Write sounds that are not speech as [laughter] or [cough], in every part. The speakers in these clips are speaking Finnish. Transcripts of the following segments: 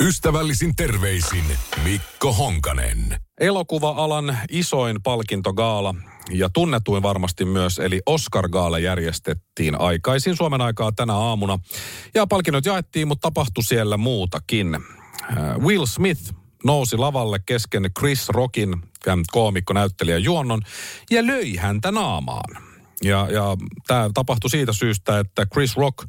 Ystävällisin terveisin Mikko Honkanen. Elokuva-alan isoin palkintogaala ja tunnetuin varmasti myös, eli Oscar-gaala järjestettiin aikaisin Suomen aikaa tänä aamuna. Ja palkinnot jaettiin, mutta tapahtui siellä muutakin. Äh, Will Smith nousi lavalle kesken Chris Rockin koomikko näyttelijä juonnon ja löi häntä naamaan. Ja, ja tämä tapahtui siitä syystä, että Chris Rock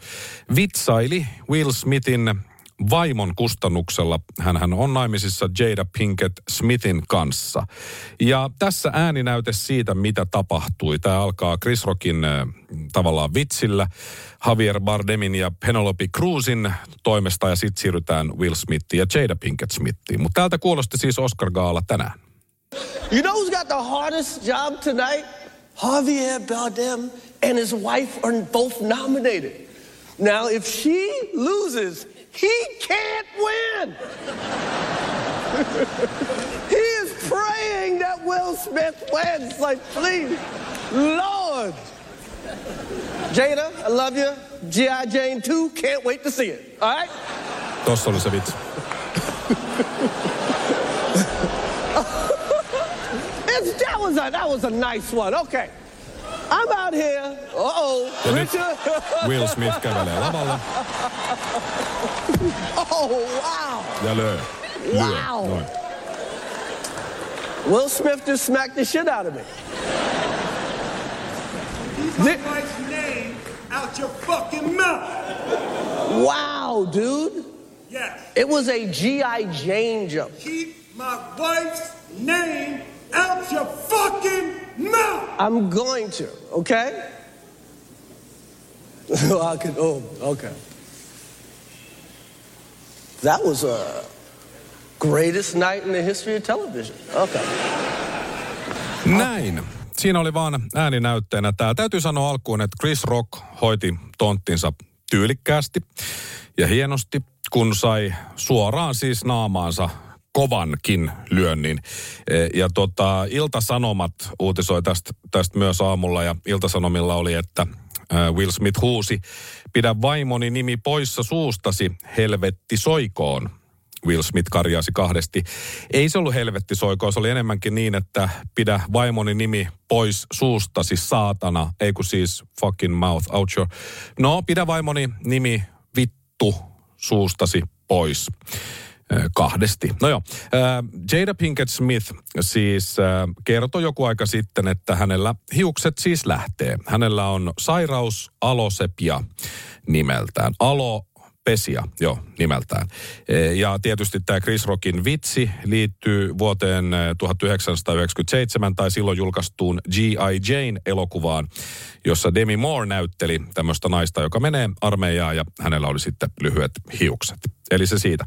vitsaili Will Smithin vaimon kustannuksella. hän on naimisissa Jada Pinkett Smithin kanssa. Ja tässä ääninäyte siitä, mitä tapahtui. Tämä alkaa Chris Rockin tavallaan vitsillä, Javier Bardemin ja Penelope Cruzin toimesta ja sitten siirrytään Will Smithiin ja Jada Pinkett Smithiin. Mutta täältä kuulosti siis Oscar Gaala tänään. You know who's got the hardest job tonight? Javier Bardem and his wife are both nominated. Now, if she loses, He can't win. he is praying that Will Smith wins. Like, please, Lord. Jada, I love you. G.I. Jane 2, can't wait to see it. All right? Tossa oli se vitsi. that was a that was a nice one. Okay. I'm out here. Uh-oh. Richard. [laughs] Will Smith kävelee lavalle. [laughs] Oh, wow. Ja löö. Wow. Noin. Will Smith just smacked the shit out of me. Keep my wife's name out your fucking mouth. Wow, dude. Yes. It was a G.I. Jane joke. Keep my wife's name out your fucking mouth. I'm going to, okay? [laughs] I could, oh, okay. That was a greatest night in the history of television. Okay. Näin. Siinä oli vaan ääninäytteenä tämä. Täytyy sanoa alkuun, että Chris Rock hoiti tonttinsa tyylikkäästi ja hienosti, kun sai suoraan siis naamaansa kovankin lyönnin. E, ja tota, Ilta-Sanomat uutisoi tästä, tästä myös aamulla ja Ilta-Sanomilla oli, että Will Smith huusi, pidä vaimoni nimi poissa suustasi, helvetti soikoon. Will Smith karjaasi kahdesti. Ei se ollut helvetti soikoon, se oli enemmänkin niin, että pidä vaimoni nimi pois suustasi, saatana. Ei kun siis fucking mouth out your... No, pidä vaimoni nimi vittu suustasi pois kahdesti. No joo, Jada Pinkett Smith siis kertoi joku aika sitten, että hänellä hiukset siis lähtee. Hänellä on sairaus alosepia nimeltään. Alo Pesia, jo nimeltään. Ja tietysti tämä Chris Rockin vitsi liittyy vuoteen 1997 tai silloin julkaistuun G.I. Jane-elokuvaan, jossa Demi Moore näytteli tämmöistä naista, joka menee armeijaan ja hänellä oli sitten lyhyet hiukset. Eli se siitä.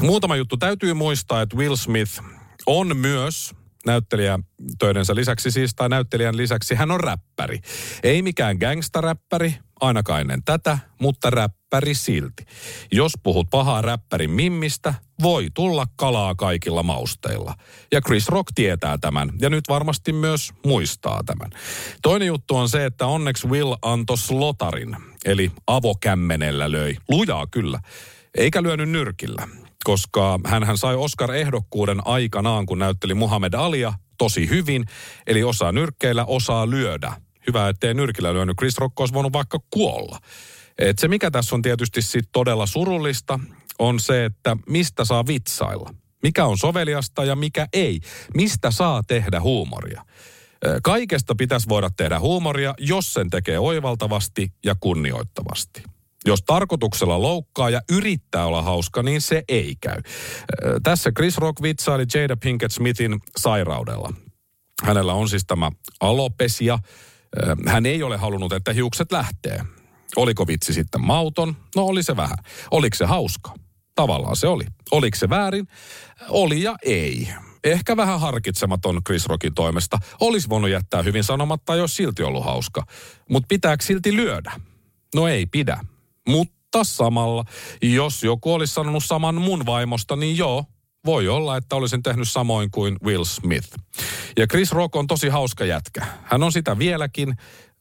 Muutama juttu täytyy muistaa, että Will Smith on myös näyttelijä töidensä lisäksi siis, tai näyttelijän lisäksi, hän on räppäri. Ei mikään gangstaräppäri, ainakaan ennen tätä, mutta räppäri silti. Jos puhut pahaa räppärin mimmistä, voi tulla kalaa kaikilla mausteilla. Ja Chris Rock tietää tämän, ja nyt varmasti myös muistaa tämän. Toinen juttu on se, että onneksi Will antoi slotarin, eli avokämmenellä löi. Lujaa kyllä, eikä lyönyt nyrkillä koska hän sai Oscar-ehdokkuuden aikanaan, kun näytteli Muhammed Alia tosi hyvin. Eli osaa nyrkkeillä, osaa lyödä. Hyvä, ettei nyrkillä lyönyt. Chris Rock olisi voinut vaikka kuolla. Et se, mikä tässä on tietysti sit todella surullista, on se, että mistä saa vitsailla. Mikä on soveliasta ja mikä ei. Mistä saa tehdä huumoria. Kaikesta pitäisi voida tehdä huumoria, jos sen tekee oivaltavasti ja kunnioittavasti. Jos tarkoituksella loukkaa ja yrittää olla hauska, niin se ei käy. Tässä Chris Rock vitsaili Jada Pinkett Smithin sairaudella. Hänellä on siis tämä alopesia. Hän ei ole halunnut, että hiukset lähtee. Oliko vitsi sitten mauton? No oli se vähän. Oliko se hauska? Tavallaan se oli. Oliko se väärin? Oli ja ei. Ehkä vähän harkitsematon Chris Rockin toimesta. Olisi voinut jättää hyvin sanomatta, jos silti ollut hauska. Mutta pitääkö silti lyödä? No ei pidä. Mutta samalla, jos joku olisi sanonut saman mun vaimosta, niin joo, voi olla, että olisin tehnyt samoin kuin Will Smith. Ja Chris Rock on tosi hauska jätkä. Hän on sitä vieläkin,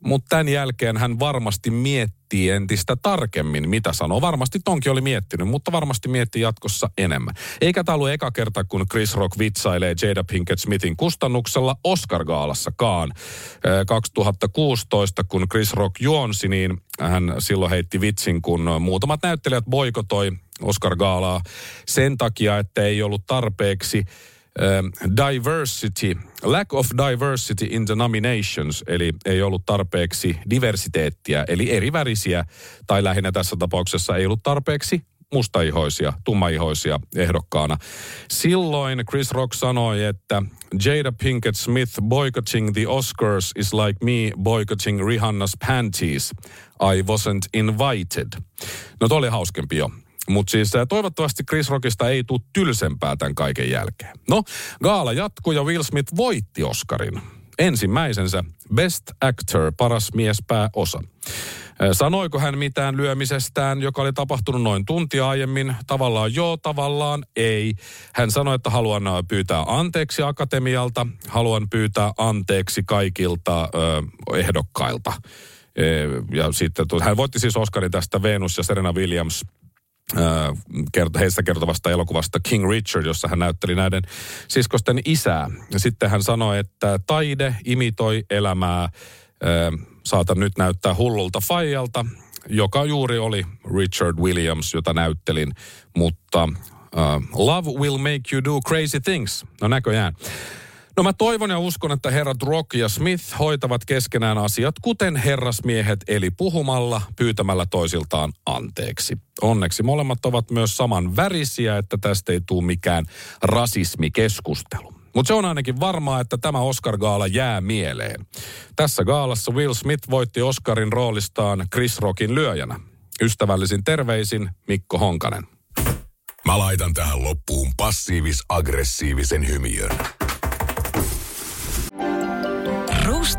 mutta tämän jälkeen hän varmasti miettii entistä tarkemmin, mitä sanoo. Varmasti tonkin oli miettinyt, mutta varmasti miettii jatkossa enemmän. Eikä tämä ollut eka kerta, kun Chris Rock vitsailee Jada Pinkett Smithin kustannuksella Oscar-gaalassakaan. 2016, kun Chris Rock juonsi, niin hän silloin heitti vitsin, kun muutamat näyttelijät boikotoi Oscar-gaalaa sen takia, että ei ollut tarpeeksi diversity, lack of diversity in the nominations, eli ei ollut tarpeeksi diversiteettiä, eli erivärisiä, tai lähinnä tässä tapauksessa ei ollut tarpeeksi mustaihoisia, tummaihoisia ehdokkaana. Silloin Chris Rock sanoi, että Jada Pinkett Smith boycotting the Oscars is like me boycotting Rihanna's panties. I wasn't invited. No toi oli hauskempi jo. Mutta siis toivottavasti Chris Rockista ei tule tylsempää tämän kaiken jälkeen. No, gaala jatkuu ja Will Smith voitti Oscarin. Ensimmäisensä Best Actor, paras mies pääosa. Sanoiko hän mitään lyömisestään, joka oli tapahtunut noin tuntia aiemmin? Tavallaan joo, tavallaan ei. Hän sanoi, että haluan pyytää anteeksi akatemialta, haluan pyytää anteeksi kaikilta ö, ehdokkailta. E, ja sitten hän voitti siis Oscarin tästä Venus ja Serena Williams – heistä kertovasta elokuvasta King Richard, jossa hän näytteli näiden siskosten isää. Ja sitten hän sanoi, että taide imitoi elämää. Saatan nyt näyttää hullulta faijalta, joka juuri oli Richard Williams, jota näyttelin. Mutta uh, love will make you do crazy things. No näköjään. No mä toivon ja uskon, että herrat Rock ja Smith hoitavat keskenään asiat, kuten herrasmiehet, eli puhumalla, pyytämällä toisiltaan anteeksi. Onneksi molemmat ovat myös saman värisiä, että tästä ei tule mikään rasismikeskustelu. Mutta se on ainakin varmaa, että tämä Oscar-gaala jää mieleen. Tässä gaalassa Will Smith voitti Oscarin roolistaan Chris Rockin lyöjänä. Ystävällisin terveisin Mikko Honkanen. Mä laitan tähän loppuun passiivis-aggressiivisen hymiön.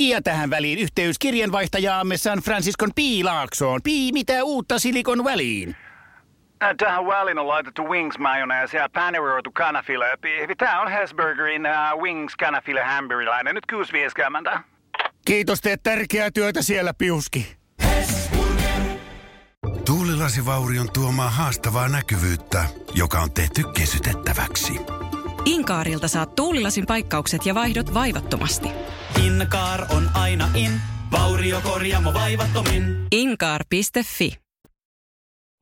Ja tähän väliin yhteys kirjanvaihtajaamme San Franciscon Piilaaksoon. Pii, mitä uutta Silikon väliin? Äh, tähän väliin on laitettu wings mayonnaise ja paneroitu kanafila. Tämä on Hesburgerin uh, wings kanafila hamburilainen. Nyt 6.50. Kiitos, teet tärkeää työtä siellä, Piuski. Tuulilasivaurion tuomaa haastavaa näkyvyyttä, joka on tehty kesytettäväksi. Inkaarilta saat tuulilasin paikkaukset ja vaihdot vaivattomasti. Inkaar on aina in, vauriokorjaamo vaivattomin. Inkaar.fi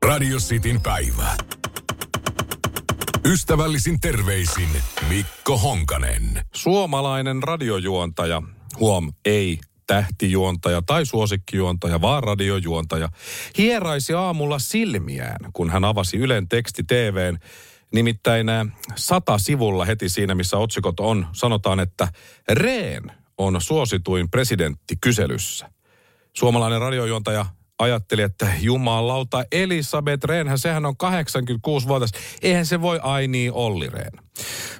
Radio Cityn päivä. Ystävällisin terveisin Mikko Honkanen. Suomalainen radiojuontaja, huom, ei tähtijuontaja tai suosikkijuontaja, vaan radiojuontaja, hieraisi aamulla silmiään, kun hän avasi Ylen teksti TVn Nimittäin sata sivulla heti siinä, missä otsikot on, sanotaan, että Reen on suosituin presidentti kyselyssä. Suomalainen radiojuontaja ajatteli, että jumalauta Elisabeth Rehnhän, sehän on 86-vuotias. Eihän se voi ai niin Olli Rehn.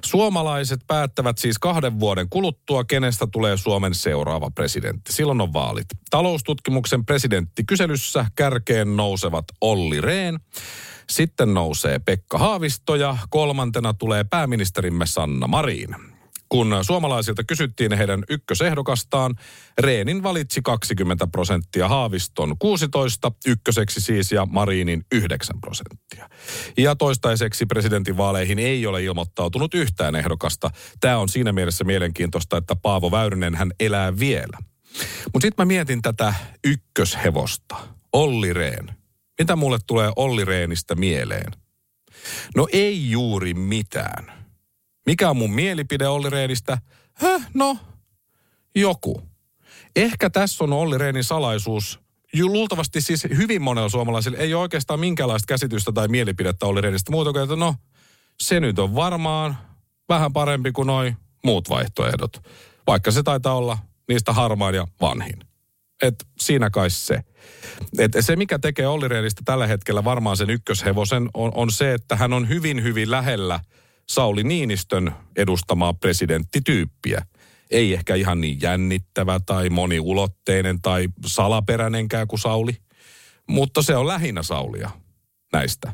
Suomalaiset päättävät siis kahden vuoden kuluttua, kenestä tulee Suomen seuraava presidentti. Silloin on vaalit. Taloustutkimuksen presidenttikyselyssä kärkeen nousevat Olli Rehn. Sitten nousee Pekka Haavisto ja kolmantena tulee pääministerimme Sanna Marin. Kun suomalaisilta kysyttiin heidän ykkösehdokastaan, Reenin valitsi 20 prosenttia, Haaviston 16, ykköseksi siis ja Marinin 9 prosenttia. Ja toistaiseksi presidentinvaaleihin ei ole ilmoittautunut yhtään ehdokasta. Tämä on siinä mielessä mielenkiintoista, että Paavo Väyrynen hän elää vielä. Mutta sitten mä mietin tätä ykköshevosta, Olli Rehn. Mitä mulle tulee Olli Reenistä mieleen? No ei juuri mitään. Mikä on mun mielipide Olli Reenistä? Häh, no, joku. Ehkä tässä on Olli Rehnin salaisuus. Luultavasti siis hyvin monella suomalaisilla ei ole oikeastaan minkäänlaista käsitystä tai mielipidettä Olli Rehnistä muuta kuin, että no, se nyt on varmaan vähän parempi kuin noi muut vaihtoehdot. Vaikka se taitaa olla niistä harmain ja vanhin. Et siinä kai se. Et se, mikä tekee Olli Rehnistä tällä hetkellä varmaan sen ykköshevosen, on, on se, että hän on hyvin, hyvin lähellä Sauli Niinistön edustamaa presidenttityyppiä. Ei ehkä ihan niin jännittävä tai moniulotteinen tai salaperäinenkään kuin Sauli, mutta se on lähinnä Saulia näistä.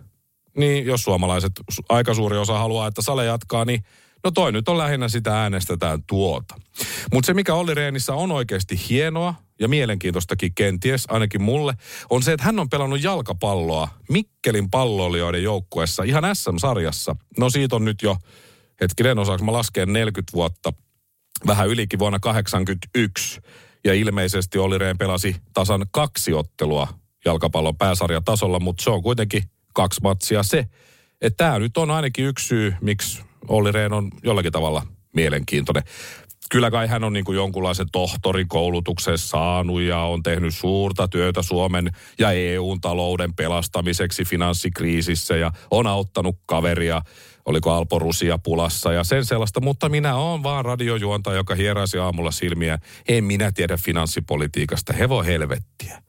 Niin jos suomalaiset su- aika suuri osa haluaa, että Sale jatkaa, niin no toi nyt on lähinnä sitä äänestetään tuota. Mutta se, mikä Olli Rehnissä on oikeasti hienoa ja mielenkiintoistakin kenties, ainakin mulle, on se, että hän on pelannut jalkapalloa Mikkelin palloilijoiden joukkueessa ihan SM-sarjassa. No siitä on nyt jo, hetkinen osaako mä laskeen 40 vuotta, vähän ylikin vuonna 81. Ja ilmeisesti Olli Rehn pelasi tasan kaksi ottelua jalkapallon pääsarjatasolla, mutta se on kuitenkin kaksi matsia se. Että tämä nyt on ainakin yksi syy, miksi Olli Rehn on jollakin tavalla mielenkiintoinen. Kyllä kai hän on niin kuin jonkunlaisen tohtorin koulutuksen saanut ja on tehnyt suurta työtä Suomen ja EUn talouden pelastamiseksi finanssikriisissä ja on auttanut kaveria, oliko Alpo Rusia pulassa ja sen sellaista, mutta minä oon vaan radiojuontaja, joka hieräsi aamulla silmiä. En minä tiedä finanssipolitiikasta, hevo helvettiä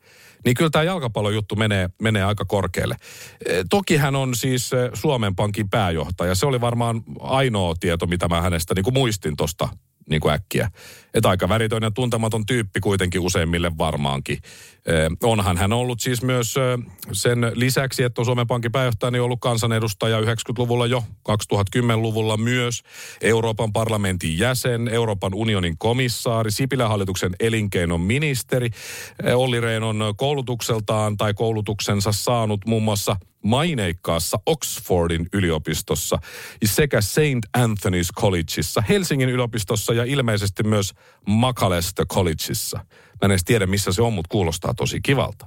niin kyllä tämä jalkapallojuttu menee, menee aika korkealle. E, Toki hän on siis e, Suomen Pankin pääjohtaja. Se oli varmaan ainoa tieto, mitä mä hänestä niin kuin muistin tuosta niin kuin äkkiä. Että aika väritön ja tuntematon tyyppi kuitenkin useimmille varmaankin. Eh, onhan hän ollut siis myös sen lisäksi, että on Suomen Pankin pääjohtaja, niin ollut kansanedustaja 90-luvulla jo, 2010-luvulla myös, Euroopan parlamentin jäsen, Euroopan unionin komissaari, Sipilän hallituksen elinkeinon ministeri. Eh, Olli Rehn on koulutukseltaan tai koulutuksensa saanut muun muassa maineikkaassa Oxfordin yliopistossa sekä St. Anthony's Collegeissa, Helsingin yliopistossa ja ilmeisesti myös Macalester Collegeissa. Mä en edes tiedä, missä se on, mutta kuulostaa tosi kivalta.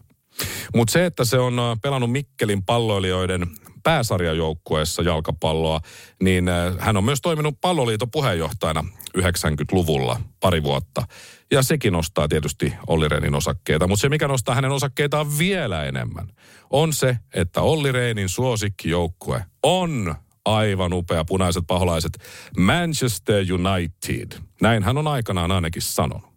Mutta se, että se on äh, pelannut Mikkelin palloilijoiden pääsarjajoukkueessa jalkapalloa, niin äh, hän on myös toiminut palloliiton puheenjohtajana 90-luvulla pari vuotta. Ja sekin nostaa tietysti Olli Rehnin osakkeita. Mutta se, mikä nostaa hänen osakkeitaan vielä enemmän, on se, että Olli Rehnin suosikkijoukkue on aivan upea punaiset paholaiset Manchester United. Näin hän on aikanaan ainakin sanonut.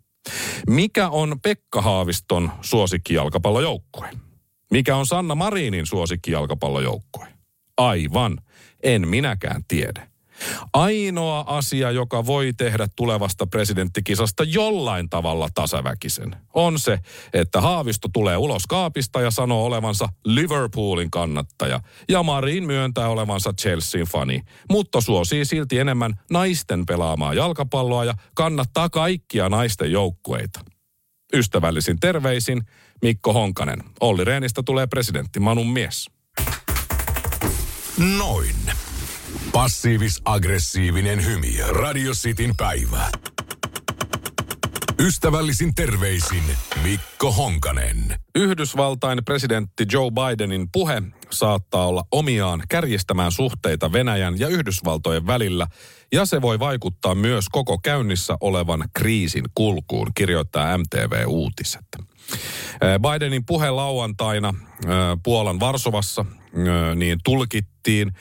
Mikä on Pekka Haaviston suosikkijalkapallojoukkue? Mikä on Sanna Marinin suosikkijalkapallojoukkue? Aivan, en minäkään tiedä. Ainoa asia, joka voi tehdä tulevasta presidenttikisasta jollain tavalla tasaväkisen, on se, että Haavisto tulee ulos kaapista ja sanoo olevansa Liverpoolin kannattaja. Ja Marin myöntää olevansa Chelsean fani, mutta suosii silti enemmän naisten pelaamaa jalkapalloa ja kannattaa kaikkia naisten joukkueita. Ystävällisin terveisin Mikko Honkanen. Olli Rehnistä tulee presidentti Manun mies. Noin. Passiivis-aggressiivinen hymy. Radio Cityn päivä. Ystävällisin terveisin Mikko Honkanen. Yhdysvaltain presidentti Joe Bidenin puhe saattaa olla omiaan kärjistämään suhteita Venäjän ja Yhdysvaltojen välillä, ja se voi vaikuttaa myös koko käynnissä olevan kriisin kulkuun, kirjoittaa MTV Uutiset. Bidenin puhe lauantaina Puolan Varsovassa niin tulkittiin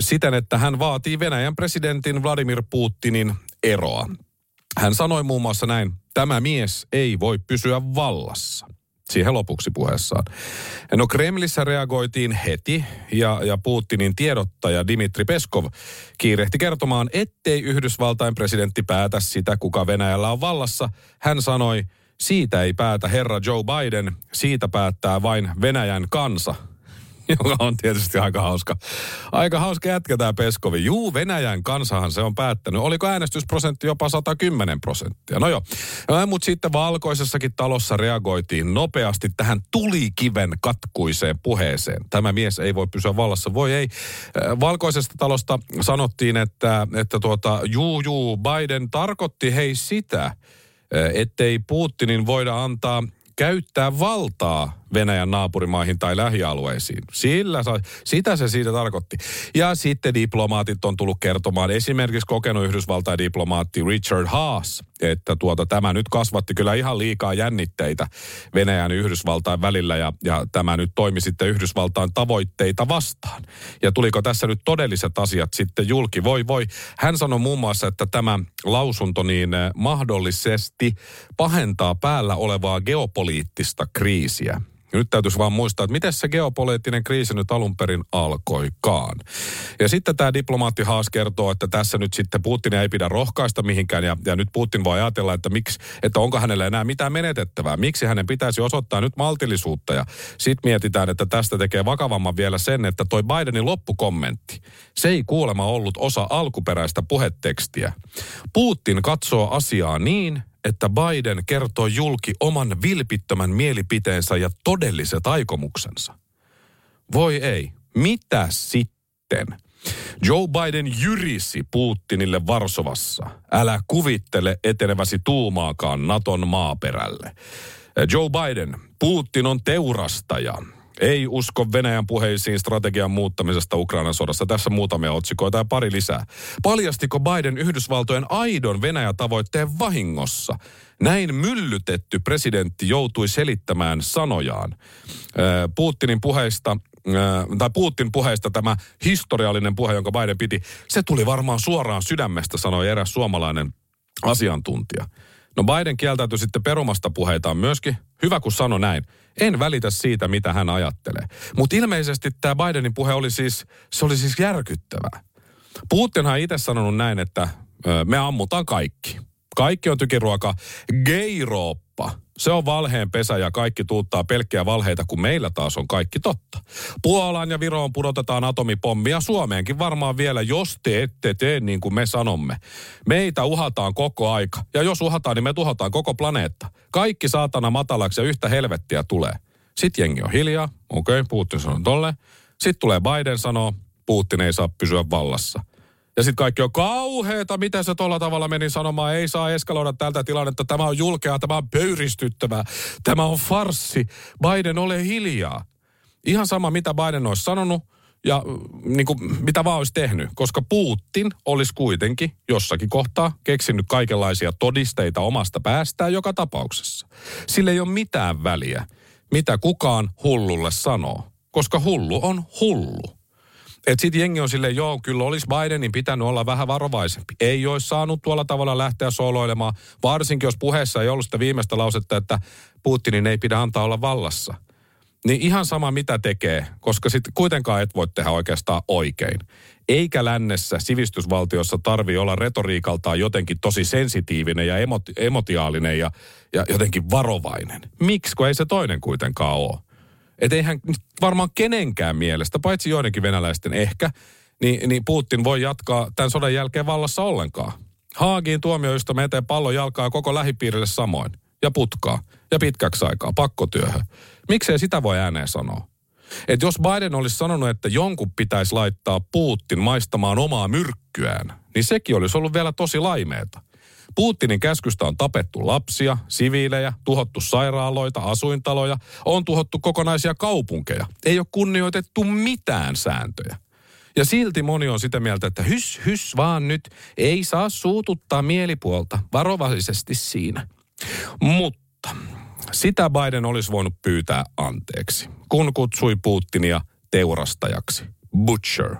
siten, että hän vaatii Venäjän presidentin Vladimir Putinin eroa. Hän sanoi muun muassa näin, tämä mies ei voi pysyä vallassa. Siihen lopuksi puheessaan. No Kremlissä reagoitiin heti ja, ja Putinin tiedottaja Dimitri Peskov kiirehti kertomaan, ettei Yhdysvaltain presidentti päätä sitä, kuka Venäjällä on vallassa. Hän sanoi, siitä ei päätä herra Joe Biden, siitä päättää vain Venäjän kansa [laughs] joka on tietysti aika hauska. Aika hauska jätkä tämä Peskovi. Juu, Venäjän kansahan se on päättänyt. Oliko äänestysprosentti jopa 110 prosenttia? No joo. No, mutta sitten valkoisessakin talossa reagoitiin nopeasti tähän tulikiven katkuiseen puheeseen. Tämä mies ei voi pysyä vallassa. Voi ei. Valkoisesta talosta sanottiin, että, että tuota, juu, juu, Biden tarkoitti hei sitä, ettei Putinin voida antaa käyttää valtaa Venäjän naapurimaihin tai lähialueisiin. Sillä sa, sitä se siitä tarkoitti. Ja sitten diplomaatit on tullut kertomaan, esimerkiksi kokenut Yhdysvaltain diplomaatti Richard Haas, että tuota, tämä nyt kasvatti kyllä ihan liikaa jännitteitä Venäjän ja Yhdysvaltain välillä ja, ja tämä nyt toimi sitten Yhdysvaltain tavoitteita vastaan. Ja tuliko tässä nyt todelliset asiat sitten julki? Voi voi. Hän sanoi muun muassa, että tämä lausunto niin eh, mahdollisesti pahentaa päällä olevaa geopoliittista kriisiä. Nyt täytyisi vaan muistaa, että miten se geopoliittinen kriisi nyt alun perin alkoikaan. Ja sitten tämä diplomaatti Haas kertoo, että tässä nyt sitten Putin ei pidä rohkaista mihinkään. Ja, ja nyt Putin voi ajatella, että, miksi, että onko hänellä enää mitään menetettävää. Miksi hänen pitäisi osoittaa nyt maltillisuutta. Ja sitten mietitään, että tästä tekee vakavamman vielä sen, että toi Bidenin loppukommentti, se ei kuulema ollut osa alkuperäistä puhetekstiä. Putin katsoo asiaa niin, että Biden kertoo julki oman vilpittömän mielipiteensä ja todelliset aikomuksensa. Voi ei. Mitä sitten? Joe Biden jyrisi Putinille Varsovassa. Älä kuvittele eteneväsi tuumaakaan Naton maaperälle. Joe Biden, Putin on teurastaja. Ei usko Venäjän puheisiin strategian muuttamisesta Ukrainan sodassa. Tässä muutamia otsikoita ja pari lisää. Paljastiko Biden Yhdysvaltojen aidon Venäjä-tavoitteen vahingossa? Näin myllytetty presidentti joutui selittämään sanojaan. Putinin puheista tai Putin puheesta tämä historiallinen puhe, jonka Biden piti, se tuli varmaan suoraan sydämestä, sanoi eräs suomalainen asiantuntija. No Biden kieltäytyi sitten perumasta puheitaan myöskin. Hyvä kun sano näin. En välitä siitä, mitä hän ajattelee. Mutta ilmeisesti tämä Bidenin puhe oli siis, se oli siis järkyttävää. Putinhan itse sanonut näin, että me ammutaan kaikki. Kaikki on tykiruoka. Geirooppa. Se on valheen pesä ja kaikki tuuttaa pelkkiä valheita, kun meillä taas on kaikki totta. Puolaan ja Viroon pudotetaan atomipommia Suomeenkin varmaan vielä, jos te ette tee niin kuin me sanomme. Meitä uhataan koko aika. Ja jos uhataan, niin me tuhotaan koko planeetta. Kaikki saatana matalaksi ja yhtä helvettiä tulee. Sitten jengi on hiljaa. Okei, okay, Putin sanoo tolle. Sitten tulee Biden sanoo, Putin ei saa pysyä vallassa. Ja sitten kaikki on kauheeta, mitä se tuolla tavalla meni sanomaan. Ei saa eskaloida tältä tilannetta. Tämä on julkea, tämä on pöyristyttävää. Tämä on farssi. Biden, ole hiljaa. Ihan sama, mitä Biden olisi sanonut ja niin kuin, mitä vaan olisi tehnyt. Koska Putin olisi kuitenkin jossakin kohtaa keksinyt kaikenlaisia todisteita omasta päästään joka tapauksessa. Sillä ei ole mitään väliä, mitä kukaan hullulle sanoo. Koska hullu on hullu. Että sitten jengi on silleen, joo, kyllä olisi Bidenin pitänyt olla vähän varovaisempi. Ei olisi saanut tuolla tavalla lähteä soloilemaan, varsinkin jos puheessa ei ollut sitä viimeistä lausetta, että Putinin ei pidä antaa olla vallassa. Niin ihan sama mitä tekee, koska sitten kuitenkaan et voi tehdä oikeastaan oikein. Eikä lännessä sivistysvaltiossa tarvi olla retoriikaltaan jotenkin tosi sensitiivinen ja emoti- emotiaalinen ja, ja jotenkin varovainen. Miksi, kun ei se toinen kuitenkaan ole? Että eihän varmaan kenenkään mielestä, paitsi joidenkin venäläisten ehkä, niin, niin Putin voi jatkaa tämän sodan jälkeen vallassa ollenkaan. Haagiin tuomioistuimen eteen pallon jalkaa koko lähipiirille samoin. Ja putkaa. Ja pitkäksi aikaa. Pakkotyöhön. Miksei sitä voi ääneen sanoa? Että jos Biden olisi sanonut, että jonkun pitäisi laittaa Putin maistamaan omaa myrkkyään, niin sekin olisi ollut vielä tosi laimeeta. Putinin käskystä on tapettu lapsia, siviilejä, tuhottu sairaaloita, asuintaloja, on tuhottu kokonaisia kaupunkeja. Ei ole kunnioitettu mitään sääntöjä. Ja silti moni on sitä mieltä, että hys, hys vaan nyt, ei saa suututtaa mielipuolta, varovaisesti siinä. Mutta sitä Biden olisi voinut pyytää anteeksi, kun kutsui Putinia teurastajaksi. Butcher.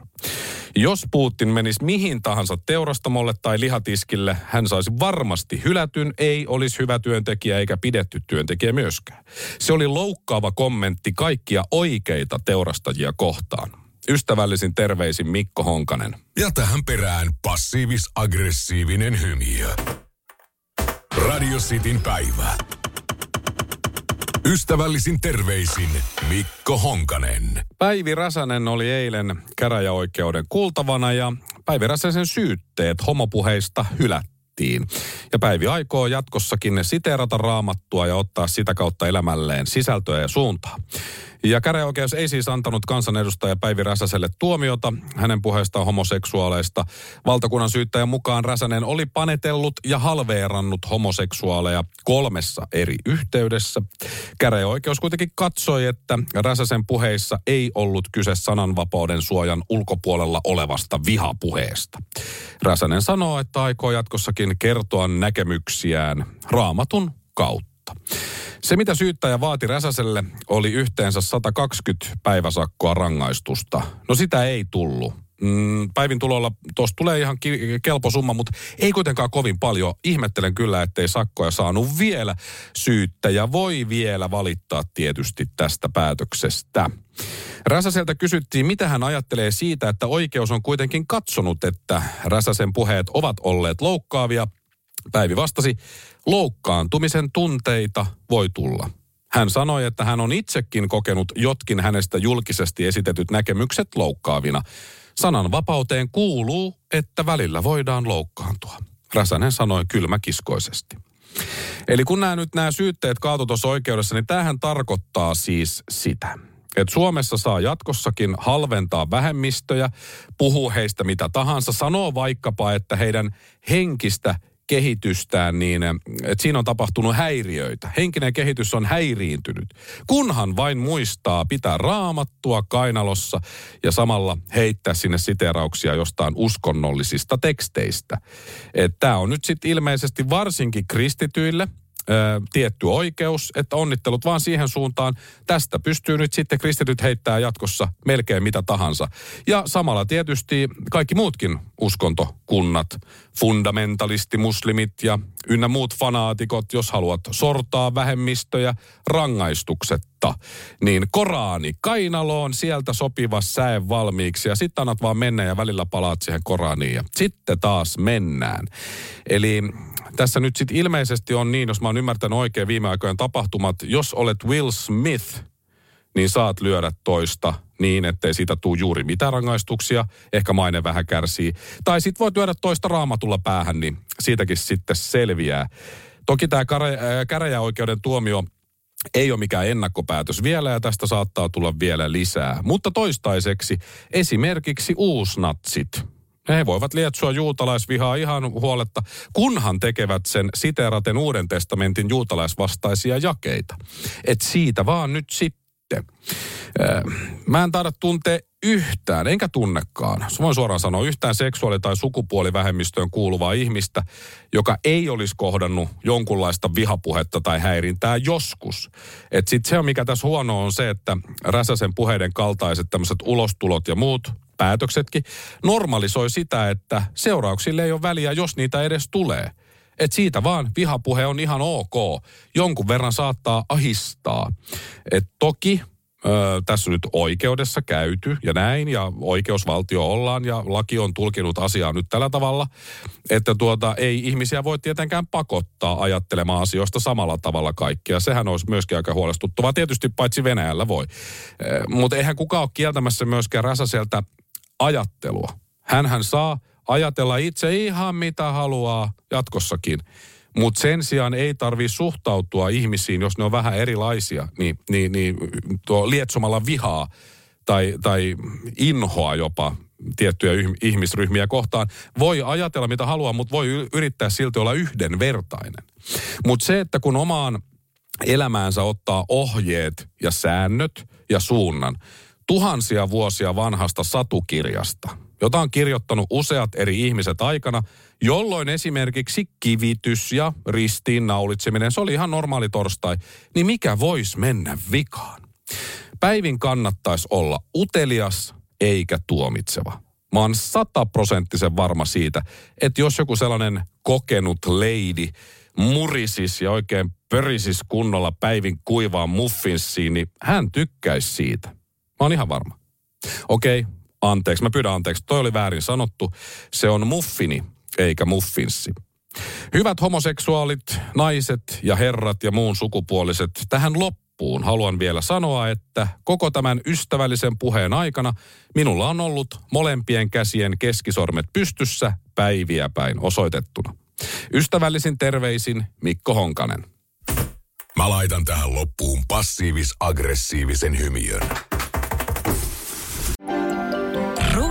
Jos Putin menisi mihin tahansa teurastamolle tai lihatiskille, hän saisi varmasti hylätyn, ei olisi hyvä työntekijä eikä pidetty työntekijä myöskään. Se oli loukkaava kommentti kaikkia oikeita teurastajia kohtaan. Ystävällisin terveisin Mikko Honkanen. Ja tähän perään passiivis-aggressiivinen hymiö. Radio Cityn päivä. Ystävällisin terveisin Mikko Honkanen. Päivi Räsänen oli eilen käräjäoikeuden kuultavana ja Päivi Räsäsen syytteet homopuheista hylättiin. Ja Päivi aikoo jatkossakin siteerata raamattua ja ottaa sitä kautta elämälleen sisältöä ja suuntaa. Ja käräjäoikeus ei siis antanut kansanedustaja Päivi Räsäselle tuomiota hänen puheestaan homoseksuaaleista. Valtakunnan syyttäjän mukaan Räsänen oli panetellut ja halveerannut homoseksuaaleja kolmessa eri yhteydessä. Käräjäoikeus kuitenkin katsoi, että Räsäsen puheissa ei ollut kyse sananvapauden suojan ulkopuolella olevasta vihapuheesta. Räsänen sanoo, että aikoo jatkossakin kertoa näkemyksiään raamatun kautta. Se, mitä syyttäjä vaati Räsäselle, oli yhteensä 120 päiväsakkoa rangaistusta. No sitä ei tullut. Mm, päivin tulolla tuosta tulee ihan kelpo summa, mutta ei kuitenkaan kovin paljon. Ihmettelen kyllä, ettei sakkoja saanut vielä. Syyttäjä voi vielä valittaa tietysti tästä päätöksestä. Räsäseltä kysyttiin, mitä hän ajattelee siitä, että oikeus on kuitenkin katsonut, että Räsäsen puheet ovat olleet loukkaavia. Päivi vastasi, loukkaantumisen tunteita voi tulla. Hän sanoi, että hän on itsekin kokenut jotkin hänestä julkisesti esitetyt näkemykset loukkaavina. Sananvapauteen kuuluu, että välillä voidaan loukkaantua. Räsänen sanoi kylmäkiskoisesti. Eli kun nämä nyt nämä syytteet kaatu tuossa oikeudessa, niin tämähän tarkoittaa siis sitä, että Suomessa saa jatkossakin halventaa vähemmistöjä, puhuu heistä mitä tahansa, sanoo vaikkapa, että heidän henkistä kehitystään, niin että siinä on tapahtunut häiriöitä. Henkinen kehitys on häiriintynyt. Kunhan vain muistaa pitää raamattua kainalossa ja samalla heittää sinne siterauksia jostain uskonnollisista teksteistä. Tämä on nyt sitten ilmeisesti varsinkin kristityille – ö, tietty oikeus, että onnittelut vaan siihen suuntaan. Tästä pystyy nyt sitten kristityt heittää jatkossa melkein mitä tahansa. Ja samalla tietysti kaikki muutkin uskontokunnat, fundamentalistimuslimit ja ynnä muut fanaatikot, jos haluat sortaa vähemmistöjä rangaistuksetta, niin Korani kainaloon, sieltä sopiva säe valmiiksi ja sitten annat vaan mennä ja välillä palaat siihen Koraniin ja sitten taas mennään. Eli tässä nyt sitten ilmeisesti on niin, jos mä oon ymmärtänyt oikein viime aikojen tapahtumat, jos olet Will Smith, niin saat lyödä toista niin, ettei siitä tule juuri mitään rangaistuksia, ehkä maine vähän kärsii. Tai sitten voit lyödä toista raamatulla päähän, niin siitäkin sitten selviää. Toki tämä käräjäoikeuden tuomio ei ole mikään ennakkopäätös vielä ja tästä saattaa tulla vielä lisää. Mutta toistaiseksi esimerkiksi uusnatsit, he voivat lietsua juutalaisvihaa ihan huoletta, kunhan tekevät sen siteraten Uuden testamentin juutalaisvastaisia jakeita. Et siitä vaan nyt sitten. Mä en taida tuntea yhtään, enkä tunnekaan, voin suoraan sanoa, yhtään seksuaali- tai sukupuolivähemmistöön kuuluvaa ihmistä, joka ei olisi kohdannut jonkunlaista vihapuhetta tai häirintää joskus. Et sit se, mikä tässä huono on se, että Räsäsen puheiden kaltaiset tämmöiset ulostulot ja muut päätöksetkin normalisoi sitä, että seurauksille ei ole väliä, jos niitä edes tulee. Et siitä vaan vihapuhe on ihan ok. Jonkun verran saattaa ahistaa. Et toki Öö, tässä on nyt oikeudessa käyty ja näin, ja oikeusvaltio ollaan, ja laki on tulkinut asiaa nyt tällä tavalla, että tuota, ei ihmisiä voi tietenkään pakottaa ajattelemaan asioista samalla tavalla kaikkia. Sehän olisi myöskin aika huolestuttavaa, tietysti paitsi Venäjällä voi. Mutta eihän kukaan ole kieltämässä myöskään Räsäseltä ajattelua. Hänhän saa ajatella itse ihan mitä haluaa jatkossakin. Mutta sen sijaan ei tarvi suhtautua ihmisiin, jos ne on vähän erilaisia, niin, niin, niin tuo lietsomalla vihaa tai, tai inhoa jopa tiettyjä ihmisryhmiä kohtaan. Voi ajatella mitä haluaa, mutta voi yrittää silti olla yhdenvertainen. Mutta se, että kun omaan elämäänsä ottaa ohjeet ja säännöt ja suunnan tuhansia vuosia vanhasta satukirjasta – jota on kirjoittanut useat eri ihmiset aikana, jolloin esimerkiksi kivitys ja ristiin naulitseminen, se oli ihan normaali torstai, niin mikä voisi mennä vikaan? Päivin kannattaisi olla utelias eikä tuomitseva. Mä oon sataprosenttisen varma siitä, että jos joku sellainen kokenut lady murisis ja oikein pörisis kunnolla päivin kuivaan muffinsiin, niin hän tykkäisi siitä. Mä oon ihan varma. Okei, Anteeksi, mä pyydän anteeksi. Toi oli väärin sanottu. Se on muffini, eikä muffinssi. Hyvät homoseksuaalit, naiset ja herrat ja muun sukupuoliset, tähän loppuun haluan vielä sanoa, että koko tämän ystävällisen puheen aikana minulla on ollut molempien käsien keskisormet pystyssä päiviä päin osoitettuna. Ystävällisin terveisin Mikko Honkanen. Mä laitan tähän loppuun passiivis-aggressiivisen hymiön.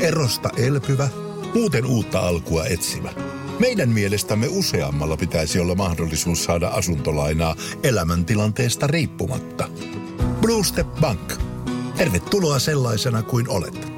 erosta elpyvä, muuten uutta alkua etsimä. Meidän mielestämme useammalla pitäisi olla mahdollisuus saada asuntolainaa elämäntilanteesta riippumatta. Blue Step Bank. Tervetuloa sellaisena kuin olet.